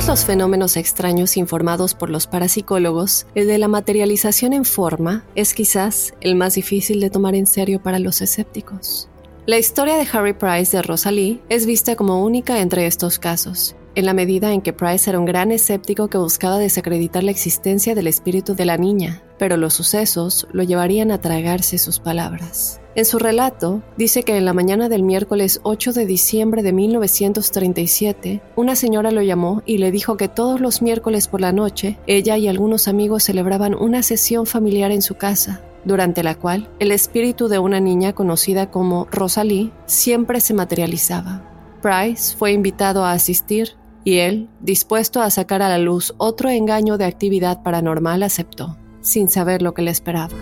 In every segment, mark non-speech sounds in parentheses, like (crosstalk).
Todos los fenómenos extraños informados por los parapsicólogos, el de la materialización en forma es quizás el más difícil de tomar en serio para los escépticos. La historia de Harry Price de Rosalie es vista como única entre estos casos, en la medida en que Price era un gran escéptico que buscaba desacreditar la existencia del espíritu de la niña, pero los sucesos lo llevarían a tragarse sus palabras. En su relato, dice que en la mañana del miércoles 8 de diciembre de 1937, una señora lo llamó y le dijo que todos los miércoles por la noche, ella y algunos amigos celebraban una sesión familiar en su casa, durante la cual el espíritu de una niña conocida como Rosalie siempre se materializaba. Price fue invitado a asistir y él, dispuesto a sacar a la luz otro engaño de actividad paranormal, aceptó, sin saber lo que le esperaba.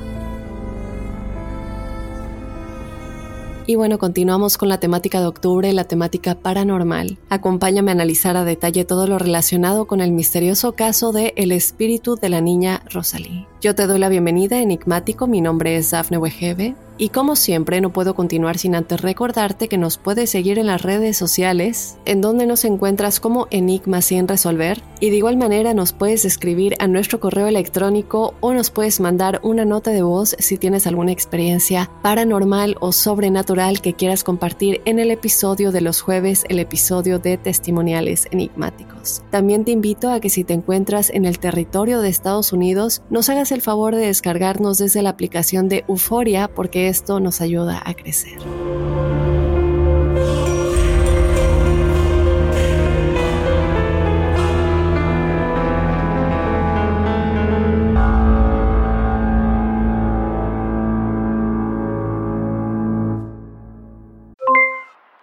Y bueno, continuamos con la temática de octubre, la temática paranormal. Acompáñame a analizar a detalle todo lo relacionado con el misterioso caso de El espíritu de la niña Rosalie. Yo te doy la bienvenida, enigmático, mi nombre es Dafne Wegebe. Y como siempre, no puedo continuar sin antes recordarte que nos puedes seguir en las redes sociales, en donde nos encuentras como Enigma sin resolver. Y de igual manera nos puedes escribir a nuestro correo electrónico o nos puedes mandar una nota de voz si tienes alguna experiencia paranormal o sobrenatural que quieras compartir en el episodio de los jueves, el episodio de testimoniales enigmáticos. También te invito a que si te encuentras en el territorio de Estados Unidos, nos hagas el favor de descargarnos desde la aplicación de Euforia porque esto nos ayuda a crecer.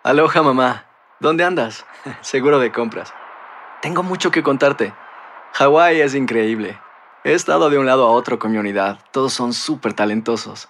Aloha mamá, ¿dónde andas? (laughs) Seguro de compras. Tengo mucho que contarte. Hawái es increíble. He estado de un lado a otro con mi unidad. Todos son súper talentosos.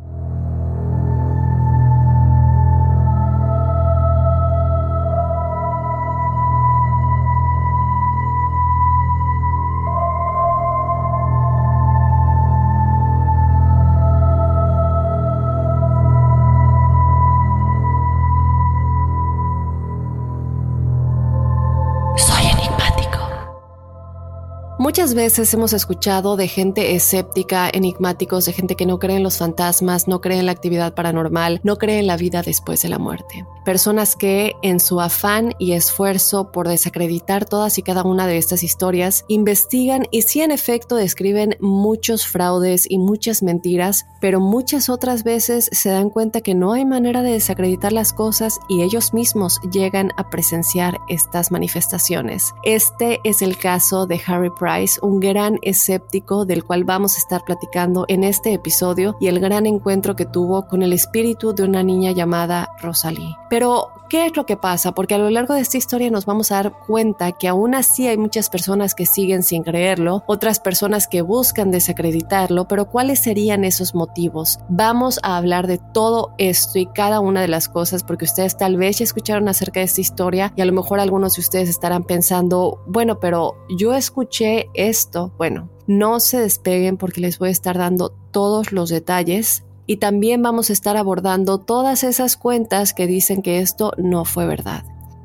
Muchas veces hemos escuchado de gente escéptica, enigmáticos, de gente que no cree en los fantasmas, no cree en la actividad paranormal, no cree en la vida después de la muerte. Personas que en su afán y esfuerzo por desacreditar todas y cada una de estas historias, investigan y sí en efecto describen muchos fraudes y muchas mentiras, pero muchas otras veces se dan cuenta que no hay manera de desacreditar las cosas y ellos mismos llegan a presenciar estas manifestaciones. Este es el caso de Harry Price un gran escéptico del cual vamos a estar platicando en este episodio y el gran encuentro que tuvo con el espíritu de una niña llamada Rosalie. Pero, ¿qué es lo que pasa? Porque a lo largo de esta historia nos vamos a dar cuenta que aún así hay muchas personas que siguen sin creerlo, otras personas que buscan desacreditarlo, pero ¿cuáles serían esos motivos? Vamos a hablar de todo esto y cada una de las cosas porque ustedes tal vez ya escucharon acerca de esta historia y a lo mejor algunos de ustedes estarán pensando, bueno, pero yo escuché esto, bueno, no se despeguen porque les voy a estar dando todos los detalles y también vamos a estar abordando todas esas cuentas que dicen que esto no fue verdad.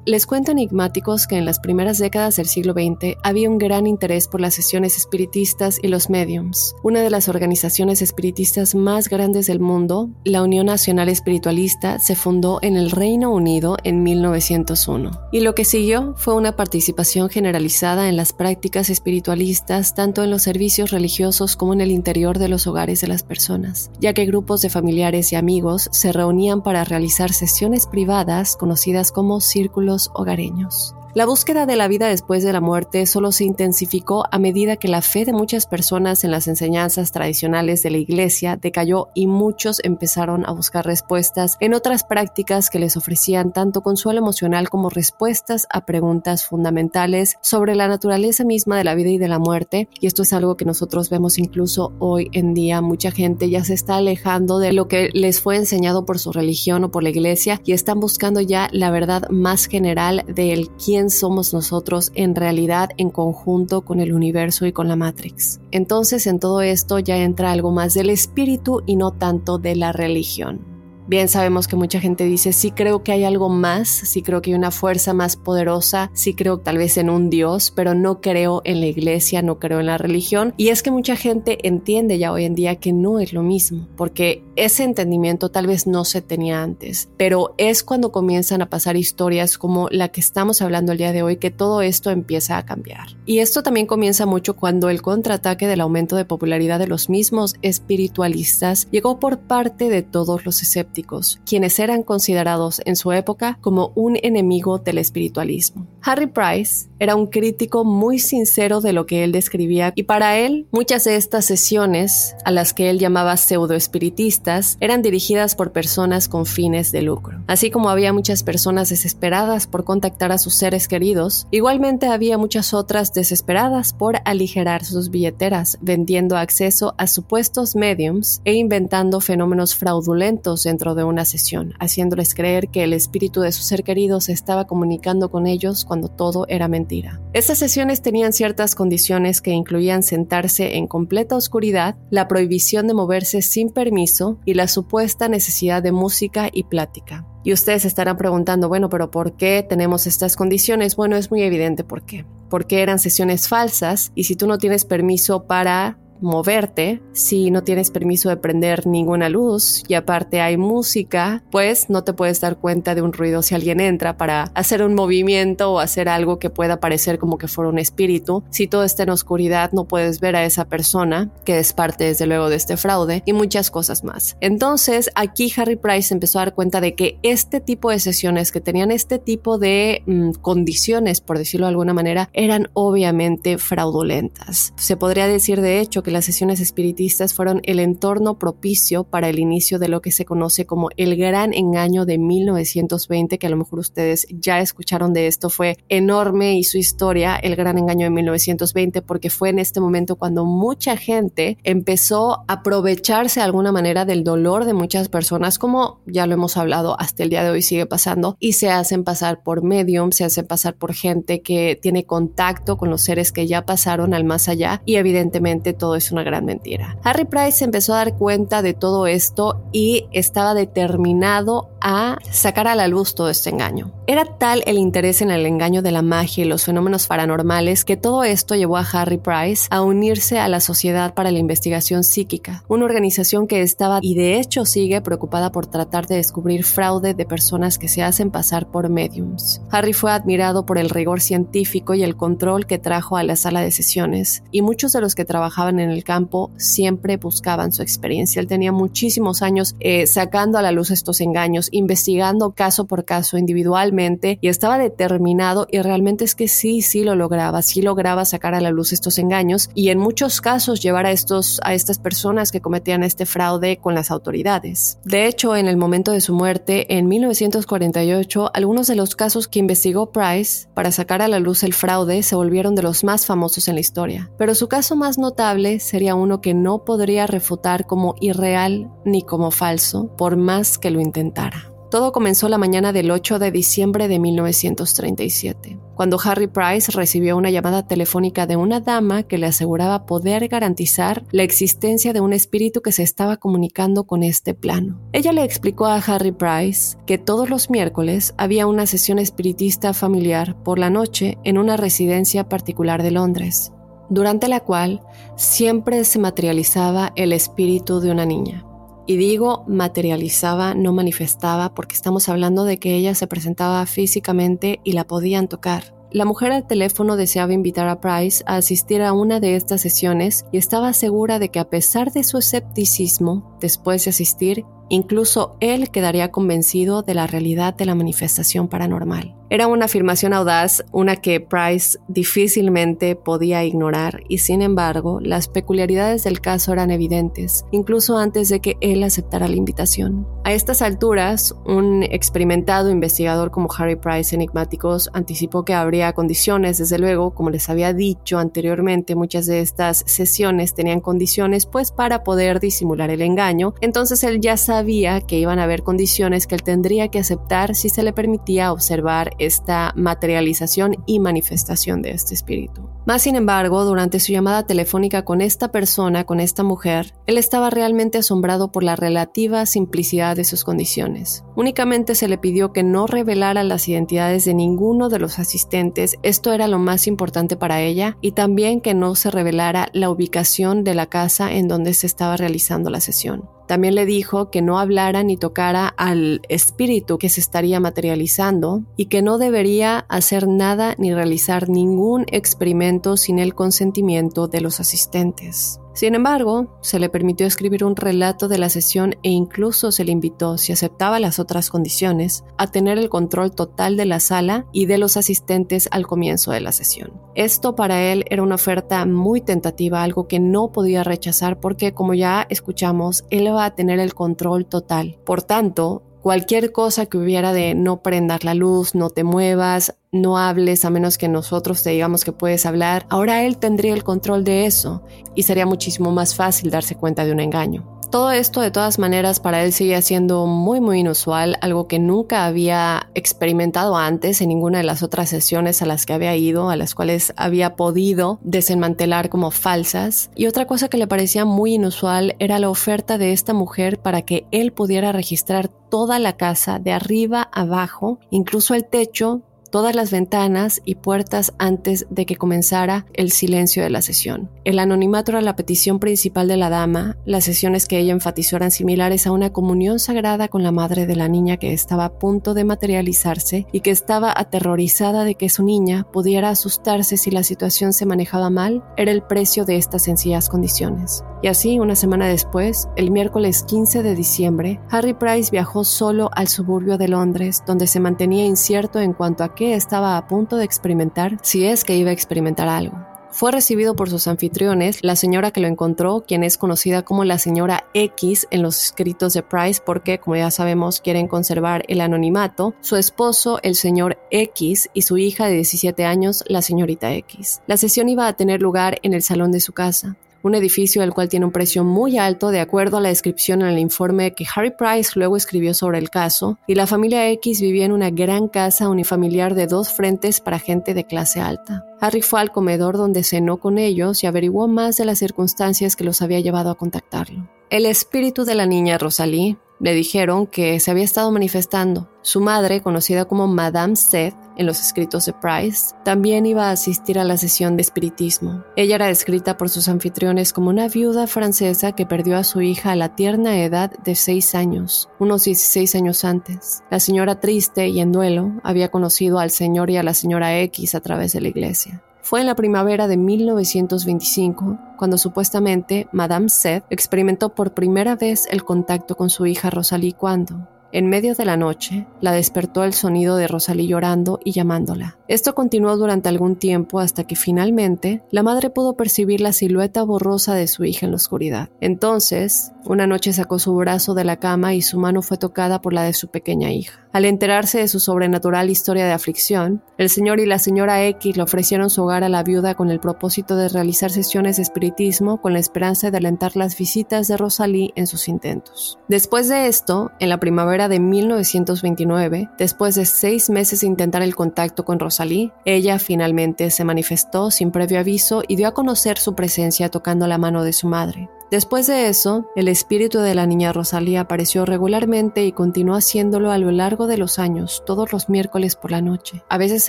Les cuento enigmáticos que en las primeras décadas del siglo XX había un gran interés por las sesiones espiritistas y los mediums. Una de las organizaciones espiritistas más grandes del mundo, la Unión Nacional Espiritualista, se fundó en el Reino Unido en 1901. Y lo que siguió fue una participación generalizada en las prácticas espiritualistas tanto en los servicios religiosos como en el interior de los hogares de las personas, ya que grupos de familiares y amigos se reunían para realizar sesiones privadas conocidas como círculos hogareños. La búsqueda de la vida después de la muerte solo se intensificó a medida que la fe de muchas personas en las enseñanzas tradicionales de la Iglesia decayó y muchos empezaron a buscar respuestas en otras prácticas que les ofrecían tanto consuelo emocional como respuestas a preguntas fundamentales sobre la naturaleza misma de la vida y de la muerte. Y esto es algo que nosotros vemos incluso hoy en día. Mucha gente ya se está alejando de lo que les fue enseñado por su religión o por la Iglesia y están buscando ya la verdad más general del quién somos nosotros en realidad en conjunto con el universo y con la Matrix. Entonces en todo esto ya entra algo más del espíritu y no tanto de la religión. Bien sabemos que mucha gente dice, sí creo que hay algo más, sí creo que hay una fuerza más poderosa, sí creo tal vez en un Dios, pero no creo en la iglesia, no creo en la religión. Y es que mucha gente entiende ya hoy en día que no es lo mismo, porque ese entendimiento tal vez no se tenía antes, pero es cuando comienzan a pasar historias como la que estamos hablando el día de hoy que todo esto empieza a cambiar. Y esto también comienza mucho cuando el contraataque del aumento de popularidad de los mismos espiritualistas llegó por parte de todos los escépticos quienes eran considerados en su época como un enemigo del espiritualismo. Harry Price era un crítico muy sincero de lo que él describía y para él muchas de estas sesiones, a las que él llamaba pseudoespiritistas, eran dirigidas por personas con fines de lucro. Así como había muchas personas desesperadas por contactar a sus seres queridos, igualmente había muchas otras desesperadas por aligerar sus billeteras, vendiendo acceso a supuestos mediums e inventando fenómenos fraudulentos dentro de una sesión, haciéndoles creer que el espíritu de su ser querido se estaba comunicando con ellos cuando todo era mentira. Estas sesiones tenían ciertas condiciones que incluían sentarse en completa oscuridad, la prohibición de moverse sin permiso y la supuesta necesidad de música y plática. Y ustedes estarán preguntando, bueno, pero ¿por qué tenemos estas condiciones? Bueno, es muy evidente por qué. Porque eran sesiones falsas y si tú no tienes permiso para moverte si no tienes permiso de prender ninguna luz y aparte hay música, pues no te puedes dar cuenta de un ruido si alguien entra para hacer un movimiento o hacer algo que pueda parecer como que fuera un espíritu. Si todo está en oscuridad, no puedes ver a esa persona, que es parte desde luego de este fraude y muchas cosas más. Entonces, aquí Harry Price empezó a dar cuenta de que este tipo de sesiones que tenían este tipo de mm, condiciones, por decirlo de alguna manera, eran obviamente fraudulentas. Se podría decir de hecho que las sesiones espiritistas fueron el entorno propicio para el inicio de lo que se conoce como el gran engaño de 1920, que a lo mejor ustedes ya escucharon de esto, fue enorme y su historia, el gran engaño de 1920, porque fue en este momento cuando mucha gente empezó a aprovecharse de alguna manera del dolor de muchas personas, como ya lo hemos hablado hasta el día de hoy sigue pasando, y se hacen pasar por medium, se hacen pasar por gente que tiene contacto con los seres que ya pasaron al más allá, y evidentemente todo es una gran mentira. Harry Price empezó a dar cuenta de todo esto y estaba determinado a sacar a la luz todo este engaño. Era tal el interés en el engaño de la magia y los fenómenos paranormales que todo esto llevó a Harry Price a unirse a la Sociedad para la Investigación Psíquica, una organización que estaba y de hecho sigue preocupada por tratar de descubrir fraude de personas que se hacen pasar por mediums. Harry fue admirado por el rigor científico y el control que trajo a la sala de sesiones, y muchos de los que trabajaban en el campo siempre buscaban su experiencia. Él tenía muchísimos años eh, sacando a la luz estos engaños, investigando caso por caso individualmente y estaba determinado y realmente es que sí, sí lo lograba, sí lograba sacar a la luz estos engaños y en muchos casos llevar a estos a estas personas que cometían este fraude con las autoridades. De hecho, en el momento de su muerte en 1948, algunos de los casos que investigó Price para sacar a la luz el fraude se volvieron de los más famosos en la historia, pero su caso más notable sería uno que no podría refutar como irreal ni como falso por más que lo intentara. Todo comenzó la mañana del 8 de diciembre de 1937, cuando Harry Price recibió una llamada telefónica de una dama que le aseguraba poder garantizar la existencia de un espíritu que se estaba comunicando con este plano. Ella le explicó a Harry Price que todos los miércoles había una sesión espiritista familiar por la noche en una residencia particular de Londres, durante la cual siempre se materializaba el espíritu de una niña. Y digo materializaba, no manifestaba, porque estamos hablando de que ella se presentaba físicamente y la podían tocar. La mujer al teléfono deseaba invitar a Price a asistir a una de estas sesiones y estaba segura de que a pesar de su escepticismo, después de asistir, incluso él quedaría convencido de la realidad de la manifestación paranormal. Era una afirmación audaz, una que Price difícilmente podía ignorar, y sin embargo, las peculiaridades del caso eran evidentes, incluso antes de que él aceptara la invitación. A estas alturas, un experimentado investigador como Harry Price Enigmáticos anticipó que habría condiciones, desde luego, como les había dicho anteriormente, muchas de estas sesiones tenían condiciones pues para poder disimular el engaño, entonces él ya sabía que iban a haber condiciones que él tendría que aceptar si se le permitía observar esta materialización y manifestación de este espíritu. Más sin embargo, durante su llamada telefónica con esta persona, con esta mujer, él estaba realmente asombrado por la relativa simplicidad de sus condiciones. Únicamente se le pidió que no revelara las identidades de ninguno de los asistentes, esto era lo más importante para ella, y también que no se revelara la ubicación de la casa en donde se estaba realizando la sesión. También le dijo que no hablara ni tocara al espíritu que se estaría materializando y que no debería hacer nada ni realizar ningún experimento sin el consentimiento de los asistentes. Sin embargo, se le permitió escribir un relato de la sesión e incluso se le invitó, si aceptaba las otras condiciones, a tener el control total de la sala y de los asistentes al comienzo de la sesión. Esto para él era una oferta muy tentativa, algo que no podía rechazar porque, como ya escuchamos, él va a tener el control total. Por tanto, cualquier cosa que hubiera de no prender la luz, no te muevas, no hables a menos que nosotros te digamos que puedes hablar, ahora él tendría el control de eso y sería muchísimo más fácil darse cuenta de un engaño. Todo esto de todas maneras para él seguía siendo muy muy inusual, algo que nunca había experimentado antes en ninguna de las otras sesiones a las que había ido, a las cuales había podido desmantelar como falsas. Y otra cosa que le parecía muy inusual era la oferta de esta mujer para que él pudiera registrar toda la casa de arriba abajo, incluso el techo, todas las ventanas y puertas antes de que comenzara el silencio de la sesión. El anonimato era la petición principal de la dama. Las sesiones que ella enfatizó eran similares a una comunión sagrada con la madre de la niña que estaba a punto de materializarse y que estaba aterrorizada de que su niña pudiera asustarse si la situación se manejaba mal. Era el precio de estas sencillas condiciones. Y así, una semana después, el miércoles 15 de diciembre, Harry Price viajó solo al suburbio de Londres, donde se mantenía incierto en cuanto a qué estaba a punto de experimentar, si es que iba a experimentar algo. Fue recibido por sus anfitriones, la señora que lo encontró, quien es conocida como la señora X en los escritos de Price porque, como ya sabemos, quieren conservar el anonimato, su esposo, el señor X, y su hija de 17 años, la señorita X. La sesión iba a tener lugar en el salón de su casa un edificio el cual tiene un precio muy alto de acuerdo a la descripción en el informe que Harry Price luego escribió sobre el caso, y la familia X vivía en una gran casa unifamiliar de dos frentes para gente de clase alta. Harry fue al comedor donde cenó con ellos y averiguó más de las circunstancias que los había llevado a contactarlo. El espíritu de la niña Rosalie le dijeron que se había estado manifestando. Su madre, conocida como Madame Seth en los escritos de Price, también iba a asistir a la sesión de espiritismo. Ella era descrita por sus anfitriones como una viuda francesa que perdió a su hija a la tierna edad de seis años, unos 16 años antes. La señora triste y en duelo había conocido al señor y a la señora X a través de la iglesia. Fue en la primavera de 1925 cuando supuestamente Madame Seth experimentó por primera vez el contacto con su hija Rosalie cuando, en medio de la noche, la despertó el sonido de Rosalie llorando y llamándola. Esto continuó durante algún tiempo hasta que finalmente la madre pudo percibir la silueta borrosa de su hija en la oscuridad. Entonces, una noche sacó su brazo de la cama y su mano fue tocada por la de su pequeña hija. Al enterarse de su sobrenatural historia de aflicción, el señor y la señora X le ofrecieron su hogar a la viuda con el propósito de realizar sesiones de espiritismo con la esperanza de alentar las visitas de Rosalie en sus intentos. Después de esto, en la primavera de 1929, después de seis meses de intentar el contacto con Rosalie, ella finalmente se manifestó sin previo aviso y dio a conocer su presencia tocando la mano de su madre. Después de eso, el espíritu de la niña Rosalía apareció regularmente y continuó haciéndolo a lo largo de los años, todos los miércoles por la noche. A veces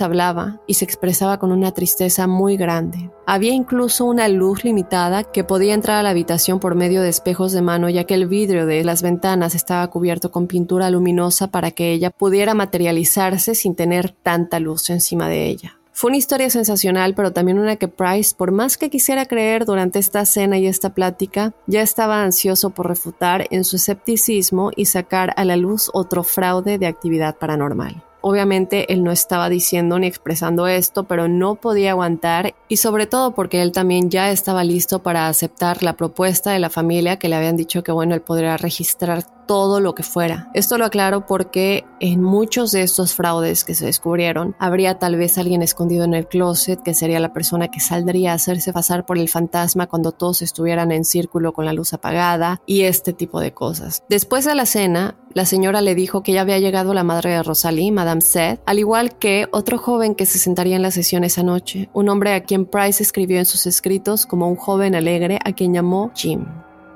hablaba y se expresaba con una tristeza muy grande. Había incluso una luz limitada que podía entrar a la habitación por medio de espejos de mano ya que el vidrio de las ventanas estaba cubierto con pintura luminosa para que ella pudiera materializarse sin tener tanta luz encima de ella. Fue una historia sensacional, pero también una que Price, por más que quisiera creer durante esta cena y esta plática, ya estaba ansioso por refutar en su escepticismo y sacar a la luz otro fraude de actividad paranormal. Obviamente él no estaba diciendo ni expresando esto, pero no podía aguantar y sobre todo porque él también ya estaba listo para aceptar la propuesta de la familia que le habían dicho que bueno, él podría registrar todo lo que fuera. Esto lo aclaro porque en muchos de estos fraudes que se descubrieron, habría tal vez alguien escondido en el closet que sería la persona que saldría a hacerse pasar por el fantasma cuando todos estuvieran en círculo con la luz apagada y este tipo de cosas. Después de la cena, la señora le dijo que ya había llegado la madre de Rosalie, Madame Seth, al igual que otro joven que se sentaría en la sesión esa noche, un hombre a quien Price escribió en sus escritos como un joven alegre a quien llamó Jim.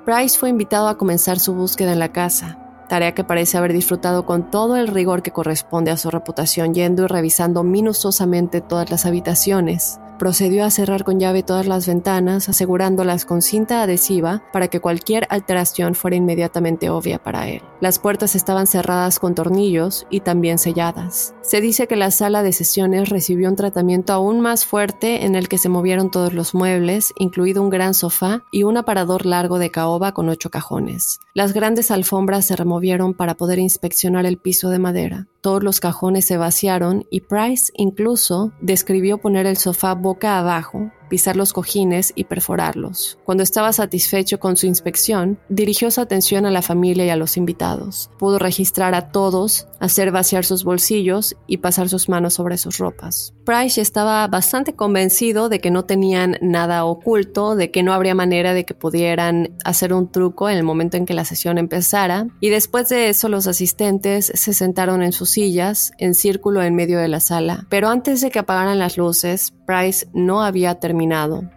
Price fue invitado a comenzar su búsqueda en la casa, tarea que parece haber disfrutado con todo el rigor que corresponde a su reputación yendo y revisando minuciosamente todas las habitaciones, procedió a cerrar con llave todas las ventanas, asegurándolas con cinta adhesiva para que cualquier alteración fuera inmediatamente obvia para él. Las puertas estaban cerradas con tornillos y también selladas. Se dice que la sala de sesiones recibió un tratamiento aún más fuerte en el que se movieron todos los muebles, incluido un gran sofá y un aparador largo de caoba con ocho cajones. Las grandes alfombras se removieron para poder inspeccionar el piso de madera. Todos los cajones se vaciaron y Price incluso describió poner el sofá boca abajo pisar los cojines y perforarlos. Cuando estaba satisfecho con su inspección, dirigió su atención a la familia y a los invitados. Pudo registrar a todos, hacer vaciar sus bolsillos y pasar sus manos sobre sus ropas. Price estaba bastante convencido de que no tenían nada oculto, de que no habría manera de que pudieran hacer un truco en el momento en que la sesión empezara, y después de eso los asistentes se sentaron en sus sillas, en círculo en medio de la sala. Pero antes de que apagaran las luces, Price no había terminado.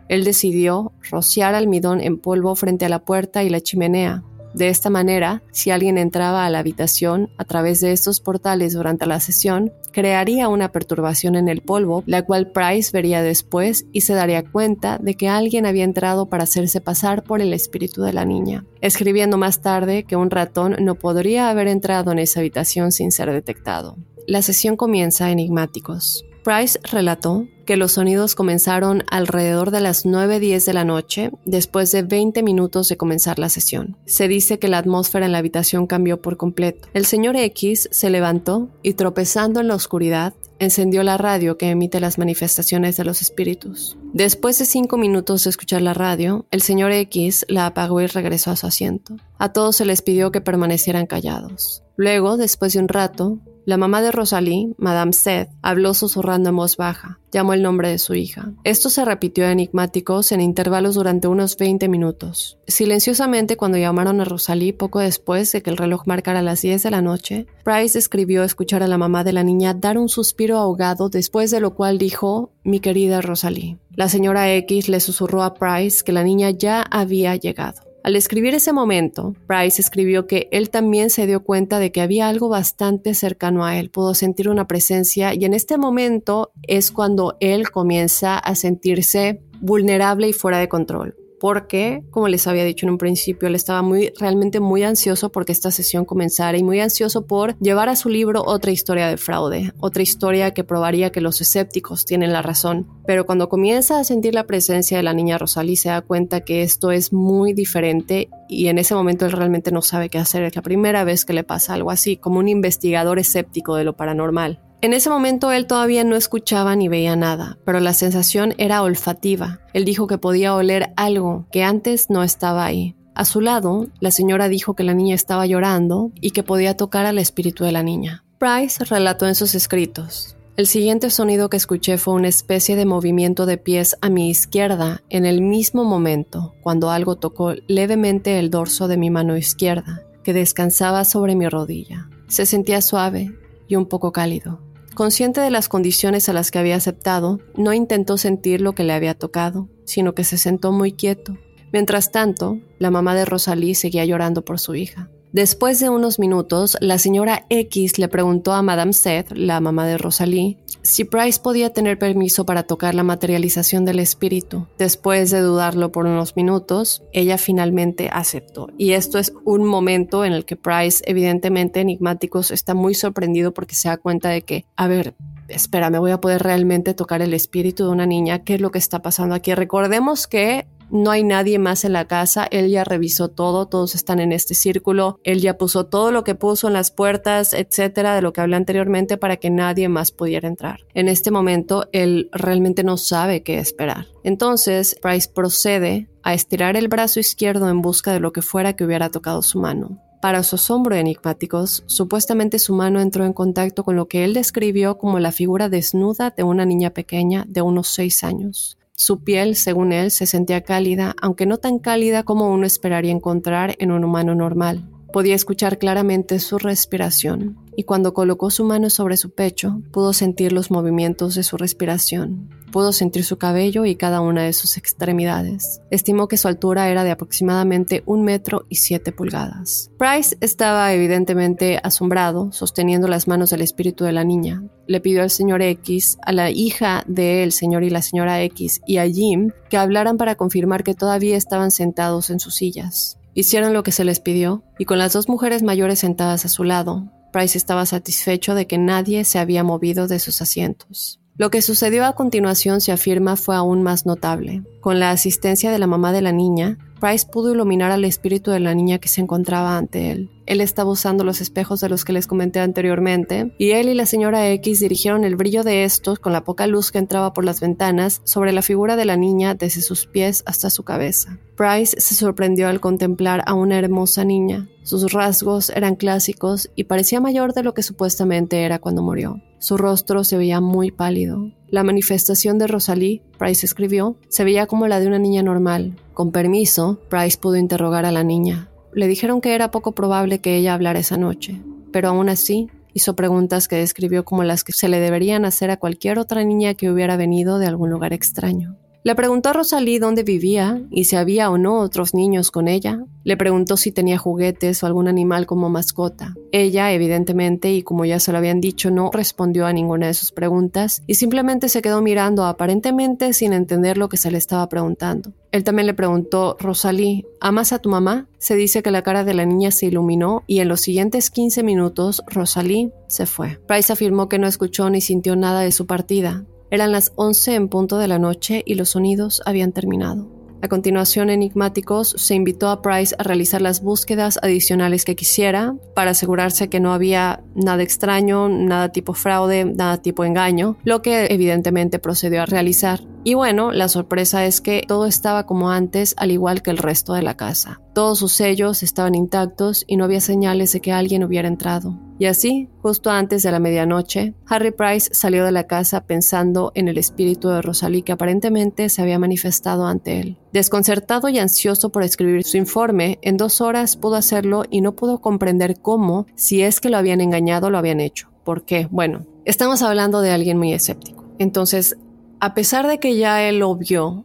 Él decidió rociar almidón en polvo frente a la puerta y la chimenea. De esta manera, si alguien entraba a la habitación a través de estos portales durante la sesión, crearía una perturbación en el polvo, la cual Price vería después y se daría cuenta de que alguien había entrado para hacerse pasar por el espíritu de la niña, escribiendo más tarde que un ratón no podría haber entrado en esa habitación sin ser detectado. La sesión comienza enigmáticos. Price relató que los sonidos comenzaron alrededor de las 9.10 de la noche, después de 20 minutos de comenzar la sesión. Se dice que la atmósfera en la habitación cambió por completo. El señor X se levantó y tropezando en la oscuridad, encendió la radio que emite las manifestaciones de los espíritus. Después de cinco minutos de escuchar la radio, el señor X la apagó y regresó a su asiento. A todos se les pidió que permanecieran callados. Luego, después de un rato, la mamá de Rosalie, Madame Seth, habló susurrando en voz baja. Llamó el nombre de su hija. Esto se repitió enigmáticos en intervalos durante unos 20 minutos. Silenciosamente, cuando llamaron a Rosalie poco después de que el reloj marcara las 10 de la noche, Price escribió escuchar a la mamá de la niña dar un suspiro ahogado, después de lo cual dijo, mi querida Rosalie. La señora X le susurró a Price que la niña ya había llegado. Al escribir ese momento, Price escribió que él también se dio cuenta de que había algo bastante cercano a él, pudo sentir una presencia y en este momento es cuando él comienza a sentirse vulnerable y fuera de control porque, como les había dicho en un principio, él estaba muy, realmente muy ansioso porque esta sesión comenzara y muy ansioso por llevar a su libro otra historia de fraude, otra historia que probaría que los escépticos tienen la razón. Pero cuando comienza a sentir la presencia de la niña Rosalie se da cuenta que esto es muy diferente y en ese momento él realmente no sabe qué hacer. Es la primera vez que le pasa algo así, como un investigador escéptico de lo paranormal. En ese momento él todavía no escuchaba ni veía nada, pero la sensación era olfativa. Él dijo que podía oler algo que antes no estaba ahí. A su lado, la señora dijo que la niña estaba llorando y que podía tocar al espíritu de la niña. Price relató en sus escritos. El siguiente sonido que escuché fue una especie de movimiento de pies a mi izquierda en el mismo momento, cuando algo tocó levemente el dorso de mi mano izquierda, que descansaba sobre mi rodilla. Se sentía suave y un poco cálido. Consciente de las condiciones a las que había aceptado, no intentó sentir lo que le había tocado, sino que se sentó muy quieto. Mientras tanto, la mamá de Rosalie seguía llorando por su hija. Después de unos minutos, la señora X le preguntó a Madame Seth, la mamá de Rosalie, si Price podía tener permiso para tocar la materialización del espíritu. Después de dudarlo por unos minutos, ella finalmente aceptó. Y esto es un momento en el que Price, evidentemente enigmáticos, está muy sorprendido porque se da cuenta de que, a ver, espera, me voy a poder realmente tocar el espíritu de una niña. ¿Qué es lo que está pasando aquí? Recordemos que no hay nadie más en la casa, él ya revisó todo, todos están en este círculo, él ya puso todo lo que puso en las puertas, etcétera, de lo que hablé anteriormente para que nadie más pudiera entrar. En este momento, él realmente no sabe qué esperar. Entonces, Price procede a estirar el brazo izquierdo en busca de lo que fuera que hubiera tocado su mano. Para su asombro enigmáticos, supuestamente su mano entró en contacto con lo que él describió como la figura desnuda de una niña pequeña de unos seis años. Su piel, según él, se sentía cálida, aunque no tan cálida como uno esperaría encontrar en un humano normal. Podía escuchar claramente su respiración, y cuando colocó su mano sobre su pecho, pudo sentir los movimientos de su respiración. Pudo sentir su cabello y cada una de sus extremidades. Estimó que su altura era de aproximadamente un metro y siete pulgadas. Price estaba evidentemente asombrado, sosteniendo las manos del espíritu de la niña. Le pidió al señor X, a la hija del señor y la señora X y a Jim que hablaran para confirmar que todavía estaban sentados en sus sillas. Hicieron lo que se les pidió, y con las dos mujeres mayores sentadas a su lado, Price estaba satisfecho de que nadie se había movido de sus asientos. Lo que sucedió a continuación se afirma fue aún más notable. Con la asistencia de la mamá de la niña, Price pudo iluminar al espíritu de la niña que se encontraba ante él. Él estaba usando los espejos de los que les comenté anteriormente, y él y la señora X dirigieron el brillo de estos, con la poca luz que entraba por las ventanas, sobre la figura de la niña desde sus pies hasta su cabeza. Price se sorprendió al contemplar a una hermosa niña. Sus rasgos eran clásicos y parecía mayor de lo que supuestamente era cuando murió. Su rostro se veía muy pálido. La manifestación de Rosalie, Price escribió, se veía como la de una niña normal. Con permiso, Price pudo interrogar a la niña. Le dijeron que era poco probable que ella hablara esa noche, pero aún así hizo preguntas que describió como las que se le deberían hacer a cualquier otra niña que hubiera venido de algún lugar extraño. Le preguntó a Rosalie dónde vivía y si había o no otros niños con ella. Le preguntó si tenía juguetes o algún animal como mascota. Ella, evidentemente, y como ya se lo habían dicho, no respondió a ninguna de sus preguntas y simplemente se quedó mirando aparentemente sin entender lo que se le estaba preguntando. Él también le preguntó, Rosalie, ¿amas a tu mamá? Se dice que la cara de la niña se iluminó y en los siguientes 15 minutos Rosalie se fue. Price afirmó que no escuchó ni sintió nada de su partida. Eran las 11 en punto de la noche y los sonidos habían terminado. A continuación, Enigmáticos se invitó a Price a realizar las búsquedas adicionales que quisiera para asegurarse que no había nada extraño, nada tipo fraude, nada tipo engaño, lo que evidentemente procedió a realizar. Y bueno, la sorpresa es que todo estaba como antes, al igual que el resto de la casa. Todos sus sellos estaban intactos y no había señales de que alguien hubiera entrado. Y así, justo antes de la medianoche, Harry Price salió de la casa pensando en el espíritu de Rosalie que aparentemente se había manifestado ante él. Desconcertado y ansioso por escribir su informe, en dos horas pudo hacerlo y no pudo comprender cómo, si es que lo habían engañado, lo habían hecho. ¿Por qué? Bueno, estamos hablando de alguien muy escéptico. Entonces, a pesar de que ya él lo vio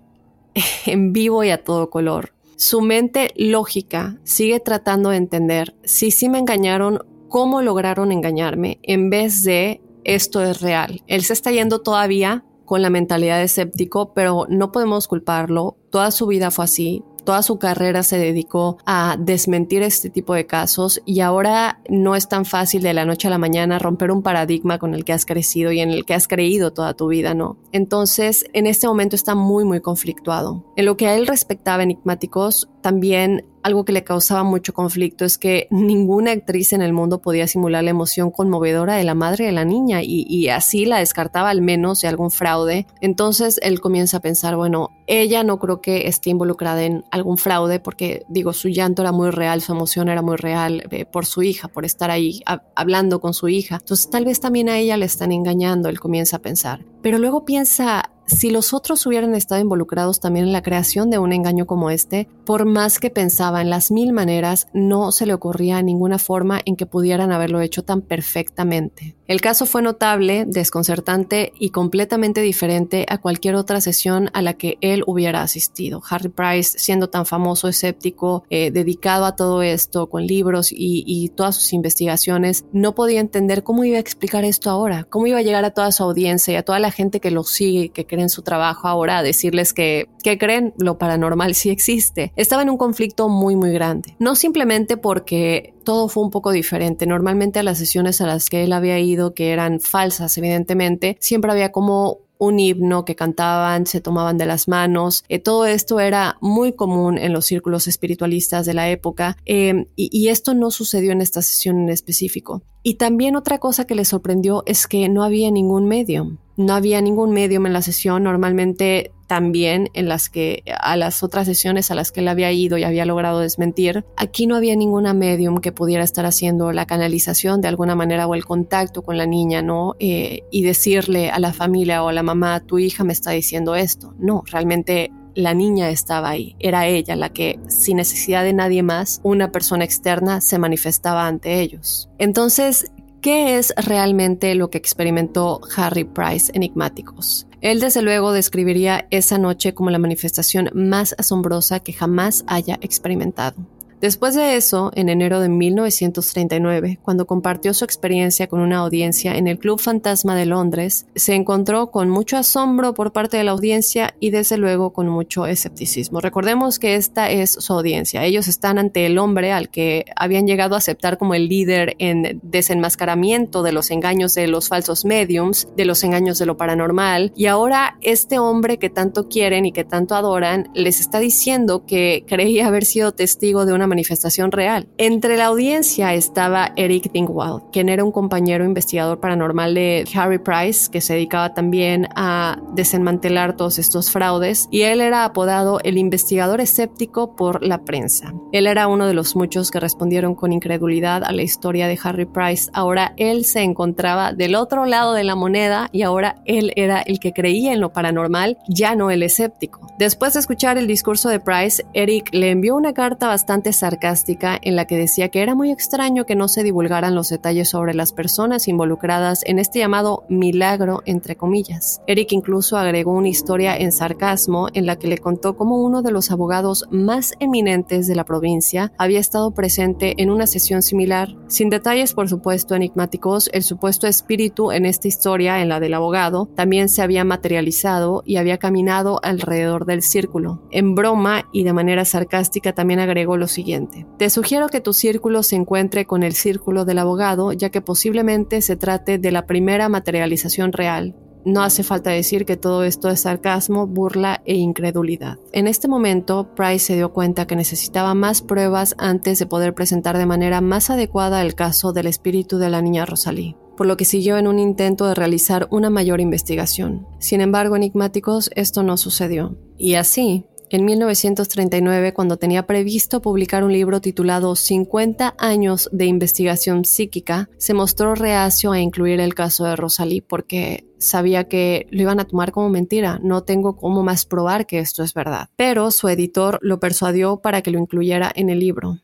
(laughs) en vivo y a todo color, su mente lógica sigue tratando de entender si sí me engañaron, cómo lograron engañarme, en vez de esto es real. Él se está yendo todavía con la mentalidad de escéptico, pero no podemos culparlo. Toda su vida fue así toda su carrera se dedicó a desmentir este tipo de casos y ahora no es tan fácil de la noche a la mañana romper un paradigma con el que has crecido y en el que has creído toda tu vida, ¿no? Entonces, en este momento está muy, muy conflictuado. En lo que a él respectaba enigmáticos, también algo que le causaba mucho conflicto es que ninguna actriz en el mundo podía simular la emoción conmovedora de la madre de la niña y, así la descartaba al menos de algún fraude. Entonces él comienza a pensar, bueno, ella no creo que esté involucrada en algún fraude porque digo, su llanto era muy real, su emoción era muy real eh, por su hija, por estar ahí hablando con su hija. Entonces tal vez también a ella le están engañando, él comienza a pensar. Pero luego piensa, si los otros hubieran estado involucrados también en la creación de un engaño como este, por más que pensaba en las mil maneras, no se le ocurría ninguna forma en que pudieran haberlo hecho tan perfectamente. El caso fue notable, desconcertante y completamente diferente a cualquier otra sesión a la que él hubiera asistido. Harry Price, siendo tan famoso, escéptico, eh, dedicado a todo esto, con libros y, y todas sus investigaciones, no podía entender cómo iba a explicar esto ahora, cómo iba a llegar a toda su audiencia y a toda la gente que lo sigue, que cree en su trabajo ahora, decirles que, que creen lo paranormal sí existe. Estaba en un conflicto muy, muy grande. No simplemente porque todo fue un poco diferente. Normalmente a las sesiones a las que él había ido, que eran falsas, evidentemente, siempre había como un himno que cantaban, se tomaban de las manos. Eh, todo esto era muy común en los círculos espiritualistas de la época eh, y, y, esto no sucedió en esta sesión en específico. Y también otra cosa que le sorprendió es que no había ningún medium. No había ningún medium en la sesión. Normalmente también en las que a las otras sesiones a las que él había ido y había logrado desmentir, aquí no había ninguna medium que pudiera estar haciendo la canalización de alguna manera o el contacto con la niña, ¿no? Eh, y decirle a la familia o a la mamá, tu hija me está diciendo esto. No, realmente la niña estaba ahí, era ella la que, sin necesidad de nadie más, una persona externa se manifestaba ante ellos. Entonces, ¿qué es realmente lo que experimentó Harry Price enigmáticos? Él desde luego describiría esa noche como la manifestación más asombrosa que jamás haya experimentado. Después de eso, en enero de 1939, cuando compartió su experiencia con una audiencia en el Club Fantasma de Londres, se encontró con mucho asombro por parte de la audiencia y desde luego con mucho escepticismo. Recordemos que esta es su audiencia. Ellos están ante el hombre al que habían llegado a aceptar como el líder en desenmascaramiento de los engaños de los falsos mediums, de los engaños de lo paranormal, y ahora este hombre que tanto quieren y que tanto adoran les está diciendo que creía haber sido testigo de una manifestación real. Entre la audiencia estaba Eric Dingwall, quien era un compañero investigador paranormal de Harry Price, que se dedicaba también a desmantelar todos estos fraudes, y él era apodado el investigador escéptico por la prensa. Él era uno de los muchos que respondieron con incredulidad a la historia de Harry Price. Ahora él se encontraba del otro lado de la moneda y ahora él era el que creía en lo paranormal, ya no el escéptico. Después de escuchar el discurso de Price, Eric le envió una carta bastante sarcástica en la que decía que era muy extraño que no se divulgaran los detalles sobre las personas involucradas en este llamado milagro, entre comillas. Eric incluso agregó una historia en sarcasmo en la que le contó cómo uno de los abogados más eminentes de la provincia había estado presente en una sesión similar. Sin detalles, por supuesto, enigmáticos, el supuesto espíritu en esta historia, en la del abogado, también se había materializado y había caminado alrededor del círculo. En broma y de manera sarcástica también agregó lo siguiente. Te sugiero que tu círculo se encuentre con el círculo del abogado, ya que posiblemente se trate de la primera materialización real. No hace falta decir que todo esto es sarcasmo, burla e incredulidad. En este momento, Price se dio cuenta que necesitaba más pruebas antes de poder presentar de manera más adecuada el caso del espíritu de la niña Rosalie por lo que siguió en un intento de realizar una mayor investigación. Sin embargo, enigmáticos, esto no sucedió. Y así, en 1939, cuando tenía previsto publicar un libro titulado 50 años de investigación psíquica, se mostró reacio a incluir el caso de Rosalie porque sabía que lo iban a tomar como mentira, no tengo cómo más probar que esto es verdad. Pero su editor lo persuadió para que lo incluyera en el libro.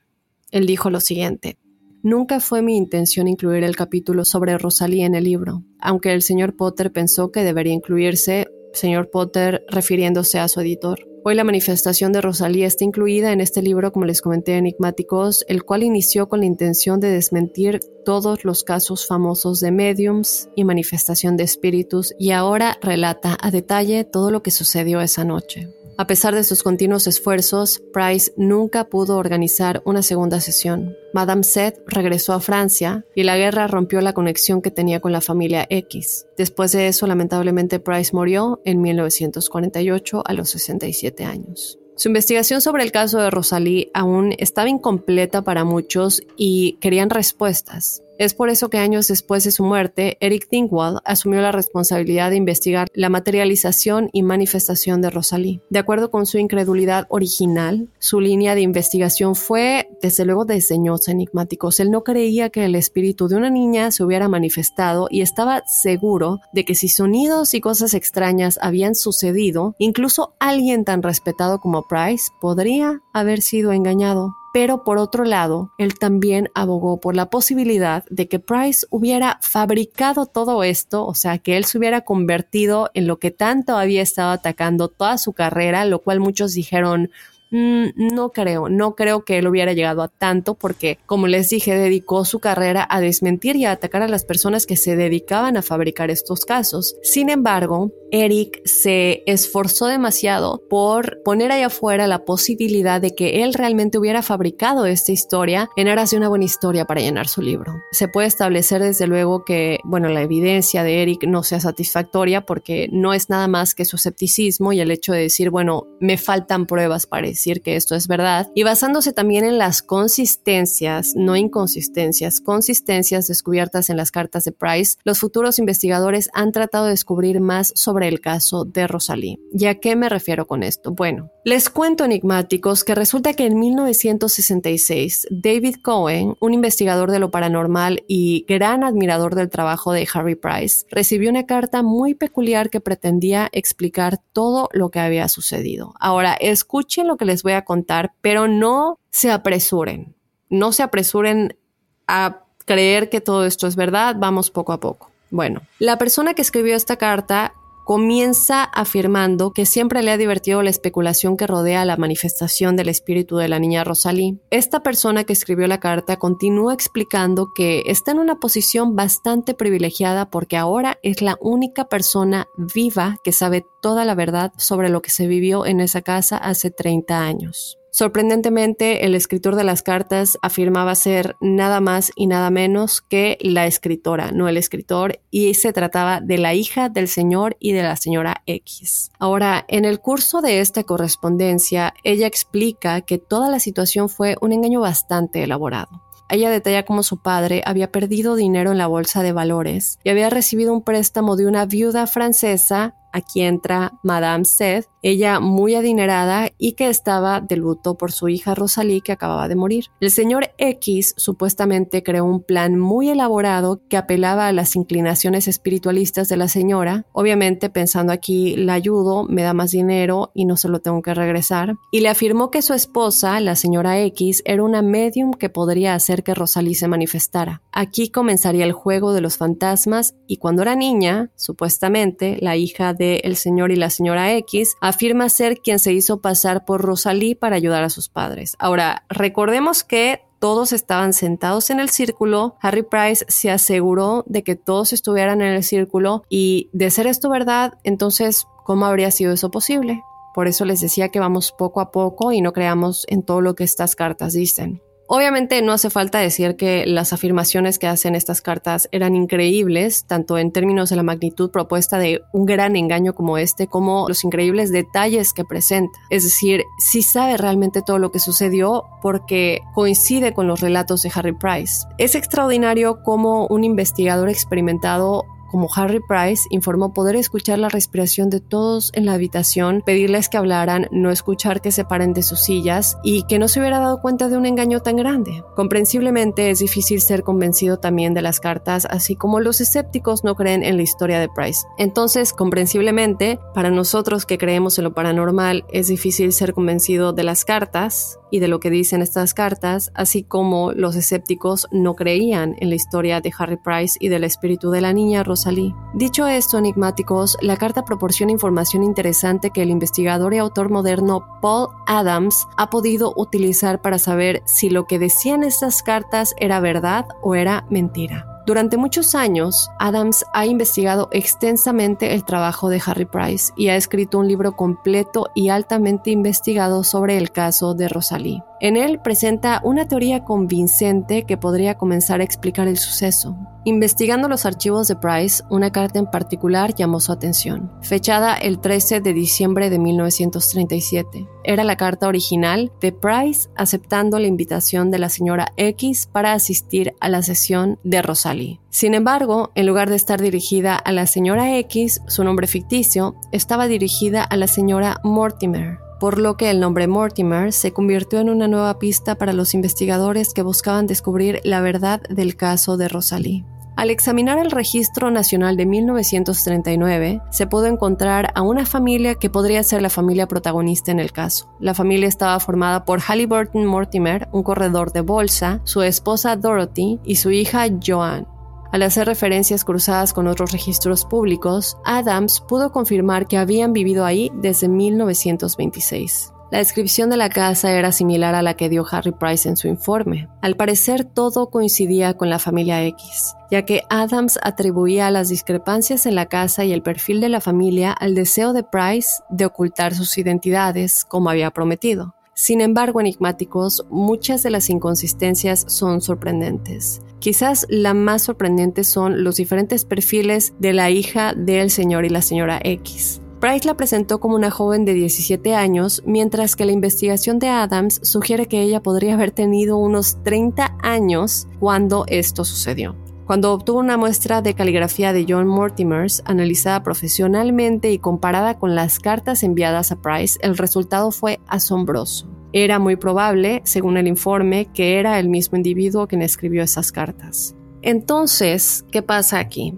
Él dijo lo siguiente, Nunca fue mi intención incluir el capítulo sobre Rosalie en el libro, aunque el señor Potter pensó que debería incluirse, señor Potter refiriéndose a su editor. Hoy la manifestación de Rosalía está incluida en este libro, como les comenté, Enigmáticos, el cual inició con la intención de desmentir todos los casos famosos de mediums y manifestación de espíritus y ahora relata a detalle todo lo que sucedió esa noche. A pesar de sus continuos esfuerzos, Price nunca pudo organizar una segunda sesión. Madame Seth regresó a Francia y la guerra rompió la conexión que tenía con la familia X. Después de eso, lamentablemente, Price murió en 1948 a los 67 años. Su investigación sobre el caso de Rosalie aún estaba incompleta para muchos y querían respuestas. Es por eso que años después de su muerte, Eric Dingwall asumió la responsabilidad de investigar la materialización y manifestación de Rosalie. De acuerdo con su incredulidad original, su línea de investigación fue, desde luego, desdeñosa, enigmáticos. Él no creía que el espíritu de una niña se hubiera manifestado y estaba seguro de que si sonidos y cosas extrañas habían sucedido, incluso alguien tan respetado como Price podría haber sido engañado. Pero por otro lado, él también abogó por la posibilidad de que Price hubiera fabricado todo esto, o sea, que él se hubiera convertido en lo que tanto había estado atacando toda su carrera, lo cual muchos dijeron, no creo, no creo que él hubiera llegado a tanto porque, como les dije, dedicó su carrera a desmentir y a atacar a las personas que se dedicaban a fabricar estos casos. Sin embargo, Eric se esforzó demasiado por poner ahí afuera la posibilidad de que él realmente hubiera fabricado esta historia en aras de una buena historia para llenar su libro. Se puede establecer desde luego que, bueno, la evidencia de Eric no sea satisfactoria porque no es nada más que su escepticismo y el hecho de decir, bueno, me faltan pruebas para decir que esto es verdad, y basándose también en las consistencias, no inconsistencias, consistencias descubiertas en las cartas de Price, los futuros investigadores han tratado de descubrir más sobre el caso de Rosalie. ¿Y a qué me refiero con esto? Bueno, les cuento enigmáticos que resulta que en 1966 David Cohen, un investigador de lo paranormal y gran admirador del trabajo de Harry Price, recibió una carta muy peculiar que pretendía explicar todo lo que había sucedido. Ahora, escuchen lo que les voy a contar, pero no se apresuren. No se apresuren a creer que todo esto es verdad, vamos poco a poco. Bueno, la persona que escribió esta carta comienza afirmando que siempre le ha divertido la especulación que rodea la manifestación del espíritu de la niña Rosalie. Esta persona que escribió la carta continúa explicando que está en una posición bastante privilegiada porque ahora es la única persona viva que sabe toda la verdad sobre lo que se vivió en esa casa hace 30 años. Sorprendentemente, el escritor de las cartas afirmaba ser nada más y nada menos que la escritora, no el escritor, y se trataba de la hija del señor y de la señora X. Ahora, en el curso de esta correspondencia, ella explica que toda la situación fue un engaño bastante elaborado. Ella detalla cómo su padre había perdido dinero en la bolsa de valores y había recibido un préstamo de una viuda francesa Aquí entra Madame Seth, ella muy adinerada y que estaba de luto por su hija Rosalie que acababa de morir. El señor X supuestamente creó un plan muy elaborado que apelaba a las inclinaciones espiritualistas de la señora, obviamente pensando aquí la ayudo, me da más dinero y no se lo tengo que regresar, y le afirmó que su esposa, la señora X, era una medium que podría hacer que Rosalie se manifestara. Aquí comenzaría el juego de los fantasmas y cuando era niña, supuestamente, la hija del señor y la señora X afirma ser quien se hizo pasar por Rosalie para ayudar a sus padres. Ahora, recordemos que todos estaban sentados en el círculo. Harry Price se aseguró de que todos estuvieran en el círculo y de ser esto verdad, entonces, ¿cómo habría sido eso posible? Por eso les decía que vamos poco a poco y no creamos en todo lo que estas cartas dicen. Obviamente no hace falta decir que las afirmaciones que hacen estas cartas eran increíbles, tanto en términos de la magnitud propuesta de un gran engaño como este, como los increíbles detalles que presenta. Es decir, sí sabe realmente todo lo que sucedió porque coincide con los relatos de Harry Price. Es extraordinario cómo un investigador experimentado como Harry Price informó poder escuchar la respiración de todos en la habitación, pedirles que hablaran, no escuchar que se paren de sus sillas y que no se hubiera dado cuenta de un engaño tan grande. Comprensiblemente es difícil ser convencido también de las cartas, así como los escépticos no creen en la historia de Price. Entonces, comprensiblemente, para nosotros que creemos en lo paranormal, es difícil ser convencido de las cartas y de lo que dicen estas cartas, así como los escépticos no creían en la historia de Harry Price y del espíritu de la niña Rosalie. Dicho esto, enigmáticos, la carta proporciona información interesante que el investigador y autor moderno Paul Adams ha podido utilizar para saber si lo que decían estas cartas era verdad o era mentira. Durante muchos años, Adams ha investigado extensamente el trabajo de Harry Price y ha escrito un libro completo y altamente investigado sobre el caso de Rosalie. En él presenta una teoría convincente que podría comenzar a explicar el suceso. Investigando los archivos de Price, una carta en particular llamó su atención, fechada el 13 de diciembre de 1937. Era la carta original de Price aceptando la invitación de la señora X para asistir a la sesión de Rosalie. Sin embargo, en lugar de estar dirigida a la señora X, su nombre ficticio, estaba dirigida a la señora Mortimer, por lo que el nombre Mortimer se convirtió en una nueva pista para los investigadores que buscaban descubrir la verdad del caso de Rosalie. Al examinar el Registro Nacional de 1939, se pudo encontrar a una familia que podría ser la familia protagonista en el caso. La familia estaba formada por Halliburton Mortimer, un corredor de bolsa, su esposa Dorothy y su hija Joan. Al hacer referencias cruzadas con otros registros públicos, Adams pudo confirmar que habían vivido ahí desde 1926. La descripción de la casa era similar a la que dio Harry Price en su informe. Al parecer todo coincidía con la familia X, ya que Adams atribuía las discrepancias en la casa y el perfil de la familia al deseo de Price de ocultar sus identidades, como había prometido. Sin embargo, enigmáticos, muchas de las inconsistencias son sorprendentes. Quizás la más sorprendente son los diferentes perfiles de la hija del señor y la señora X. Price la presentó como una joven de 17 años, mientras que la investigación de Adams sugiere que ella podría haber tenido unos 30 años cuando esto sucedió. Cuando obtuvo una muestra de caligrafía de John Mortimers, analizada profesionalmente y comparada con las cartas enviadas a Price, el resultado fue asombroso. Era muy probable, según el informe, que era el mismo individuo quien escribió esas cartas. Entonces, ¿qué pasa aquí?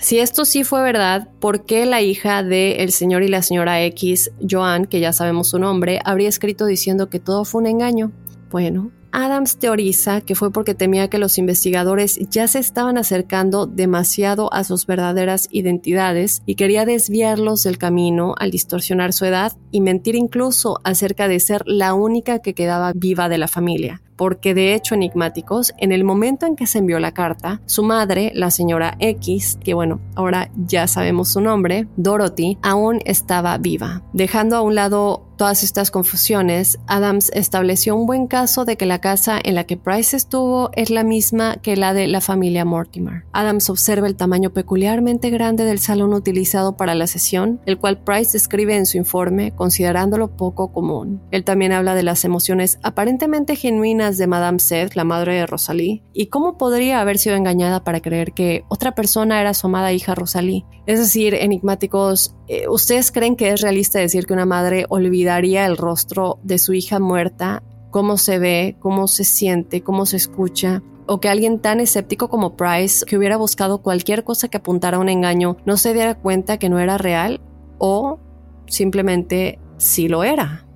Si esto sí fue verdad, ¿por qué la hija del el señor y la señora X, Joan, que ya sabemos su nombre, habría escrito diciendo que todo fue un engaño? Bueno, Adams teoriza que fue porque temía que los investigadores ya se estaban acercando demasiado a sus verdaderas identidades y quería desviarlos del camino al distorsionar su edad y mentir incluso acerca de ser la única que quedaba viva de la familia porque de hecho enigmáticos, en el momento en que se envió la carta, su madre, la señora X, que bueno, ahora ya sabemos su nombre, Dorothy, aún estaba viva. Dejando a un lado todas estas confusiones, Adams estableció un buen caso de que la casa en la que Price estuvo es la misma que la de la familia Mortimer. Adams observa el tamaño peculiarmente grande del salón utilizado para la sesión, el cual Price describe en su informe considerándolo poco común. Él también habla de las emociones aparentemente genuinas de Madame Seth, la madre de Rosalie, y cómo podría haber sido engañada para creer que otra persona era su amada hija Rosalie. Es decir, enigmáticos, eh, ¿ustedes creen que es realista decir que una madre olvidaría el rostro de su hija muerta, cómo se ve, cómo se siente, cómo se escucha? o que alguien tan escéptico como Price, que hubiera buscado cualquier cosa que apuntara a un engaño, no se diera cuenta que no era real o simplemente sí lo era,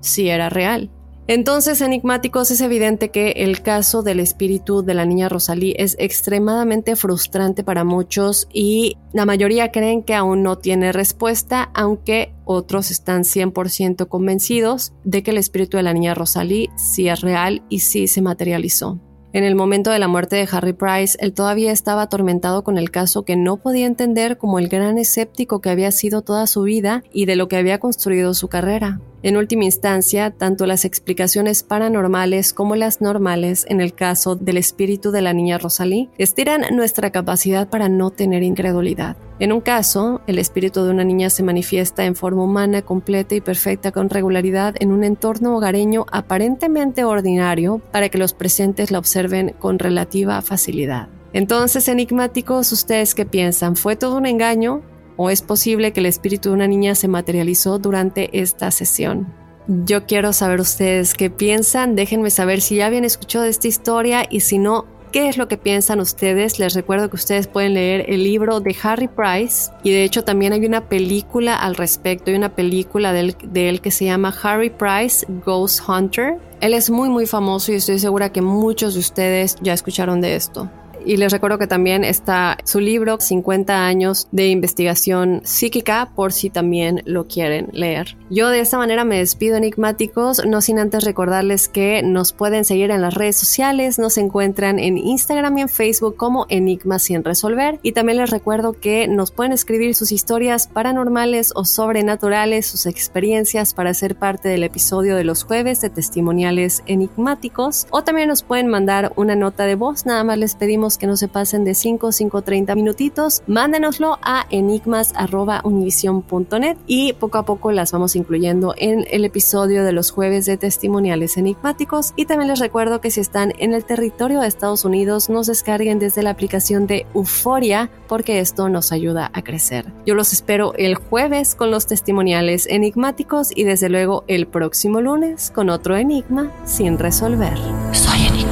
sí era real. Entonces, enigmáticos, es evidente que el caso del espíritu de la niña Rosalí es extremadamente frustrante para muchos y la mayoría creen que aún no tiene respuesta, aunque otros están 100% convencidos de que el espíritu de la niña Rosalí sí es real y sí se materializó. En el momento de la muerte de Harry Price, él todavía estaba atormentado con el caso que no podía entender como el gran escéptico que había sido toda su vida y de lo que había construido su carrera. En última instancia, tanto las explicaciones paranormales como las normales en el caso del espíritu de la niña Rosalie estiran nuestra capacidad para no tener incredulidad. En un caso, el espíritu de una niña se manifiesta en forma humana completa y perfecta con regularidad en un entorno hogareño aparentemente ordinario para que los presentes la observen con relativa facilidad. Entonces, enigmáticos, ¿ustedes qué piensan? ¿Fue todo un engaño? ¿O es posible que el espíritu de una niña se materializó durante esta sesión? Yo quiero saber ustedes qué piensan, déjenme saber si ya habían escuchado esta historia y si no, qué es lo que piensan ustedes. Les recuerdo que ustedes pueden leer el libro de Harry Price y de hecho también hay una película al respecto, hay una película de él, de él que se llama Harry Price Ghost Hunter. Él es muy muy famoso y estoy segura que muchos de ustedes ya escucharon de esto. Y les recuerdo que también está su libro 50 años de investigación psíquica por si también lo quieren leer. Yo de esta manera me despido enigmáticos, no sin antes recordarles que nos pueden seguir en las redes sociales, nos encuentran en Instagram y en Facebook como Enigmas sin resolver y también les recuerdo que nos pueden escribir sus historias paranormales o sobrenaturales, sus experiencias para ser parte del episodio de los jueves de testimoniales enigmáticos o también nos pueden mandar una nota de voz, nada más les pedimos que no se pasen de 5 5 30 minutitos. Mándenoslo a enigmas.univision.net y poco a poco las vamos incluyendo en el episodio de los jueves de testimoniales enigmáticos. Y también les recuerdo que si están en el territorio de Estados Unidos, nos descarguen desde la aplicación de Euforia porque esto nos ayuda a crecer. Yo los espero el jueves con los testimoniales enigmáticos y desde luego el próximo lunes con otro enigma sin resolver. Soy enigmático.